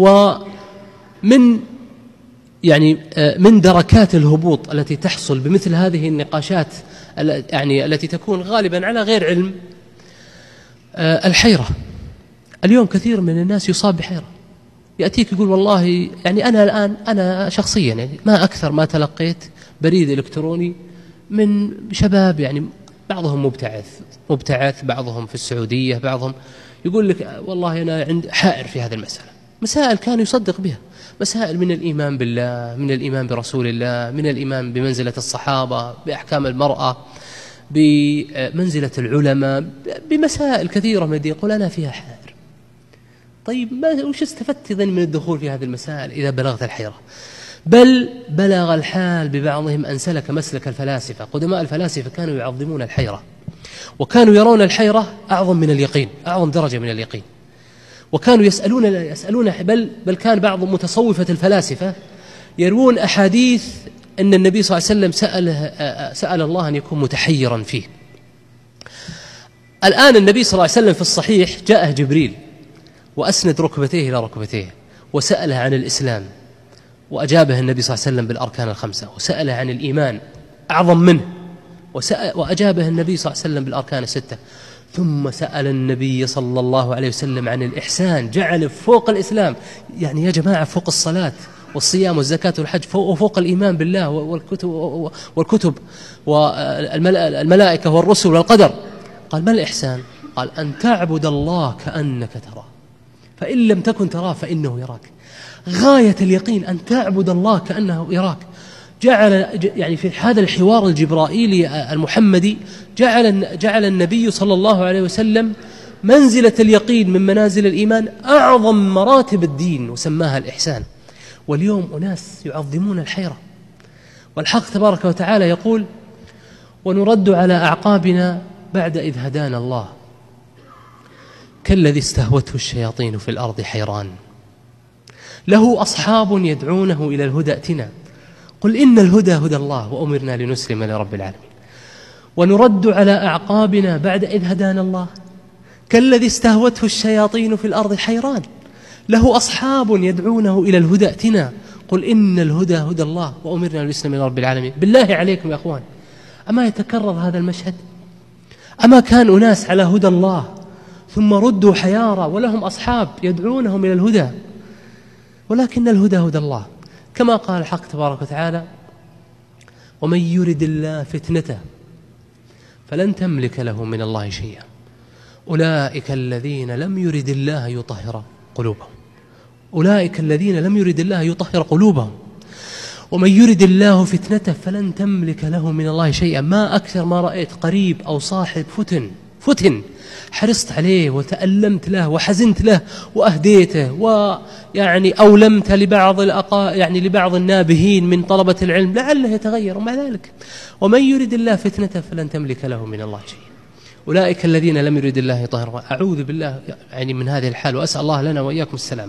ومن يعني آه، من دركات الهبوط التي تحصل بمثل هذه النقاشات يعني التي تكون غالبا على غير علم آه، الحيرة. اليوم كثير من الناس يصاب بحيرة. يأتيك يقول والله يعني أنا الآن أنا شخصيا يعني ما أكثر ما تلقيت بريد إلكتروني من شباب يعني بعضهم مبتعث مبتعث بعضهم في السعودية بعضهم يقول لك والله أنا عند حائر في هذه المسألة. مسائل كان يصدق بها. مسائل من الإيمان بالله من الإيمان برسول الله من الإيمان بمنزلة الصحابة بأحكام المرأة بمنزلة العلماء بمسائل كثيرة من الدين. يقول أنا فيها حائر. طيب ما وش استفدت إذن من الدخول في هذه المسائل إذا بلغت الحيرة؟ بل بلغ الحال ببعضهم أن سلك مسلك الفلاسفة. قدماء الفلاسفة كانوا يعظمون الحيرة. وكانوا يرون الحيرة أعظم من اليقين أعظم درجة من اليقين. وكانوا يسألون يسألون بل بل كان بعض متصوفة الفلاسفة يروون أحاديث أن النبي صلى الله عليه وسلم سأل سأل الله أن يكون متحيرا فيه. الآن النبي صلى الله عليه وسلم في الصحيح جاءه جبريل وأسند ركبتيه إلى ركبتيه وسأله عن الإسلام وأجابه النبي صلى الله عليه وسلم بالأركان الخمسة وسأله عن الإيمان أعظم منه وأجابه النبي صلى الله عليه وسلم بالأركان الستة. ثم سأل النبي صلى الله عليه وسلم عن الإحسان جعل فوق الإسلام. يعني يا جماعة فوق الصلاة والصيام والزكاة والحج وفوق الإيمان بالله والكتب, والكتب والملائكة والرسل والقدر. قال ما الإحسان؟ قال أن تعبد الله كأنك تراه. فإن لم تكن تراه فإنه يراك. غاية اليقين أن تعبد الله كأنه يراك. جعل يعني في هذا الحوار الجبرائيلي المحمدي جعل جعل النبي صلى الله عليه وسلم منزلة اليقين من منازل الإيمان أعظم مراتب الدين وسماها الإحسان. واليوم أناس يعظمون الحيرة. والحق تبارك وتعالى يقول ونرد على أعقابنا بعد إذ هدانا الله. كالذي استهوته الشياطين في الأرض حيران. له أصحاب يدعونه إلى الهدى ائتنا. قل إن الهدى هدى الله وأمرنا لنسلم لرب العالمين. ونرد على أعقابنا بعد إذ هدانا الله. كالذي استهوته الشياطين في الأرض حيران. له أصحاب يدعونه إلى الهدى ائتنا. قل إن الهدى هدى الله وأمرنا لنسلم لرب العالمين. بالله عليكم يا أخوان. أما يتكرر هذا المشهد؟ أما كان أناس على هدى الله ثم ردوا حيارى ولهم أصحاب يدعونهم إلى الهدى. ولكن الهدى هدى الله. كما قال الحق تبارك وتعالى ومن يرد الله فتنته فلن تملك له من الله شيئا. أولئك الذين لم يرد الله يطهر قلوبهم. أولئك الذين لم يرد الله يطهر قلوبهم. ومن يرد الله فتنته فلن تملك له من الله شيئا. ما أكثر ما رأيت قريب أو صاحب فتن فتن. حرصت عليه وتألمت له وحزنت له وأهديته ويعني أولمت لبعض الأقا يعني لبعض النابهين من طلبة العلم لعله يتغير ومع ذلك. ومن يرد الله فتنته فلن تملك له من الله شيء أولئك الذين لم يرد الله يطهر أعوذ بالله يعني من هذه الحال وأسأل الله لنا وإياكم السلامة.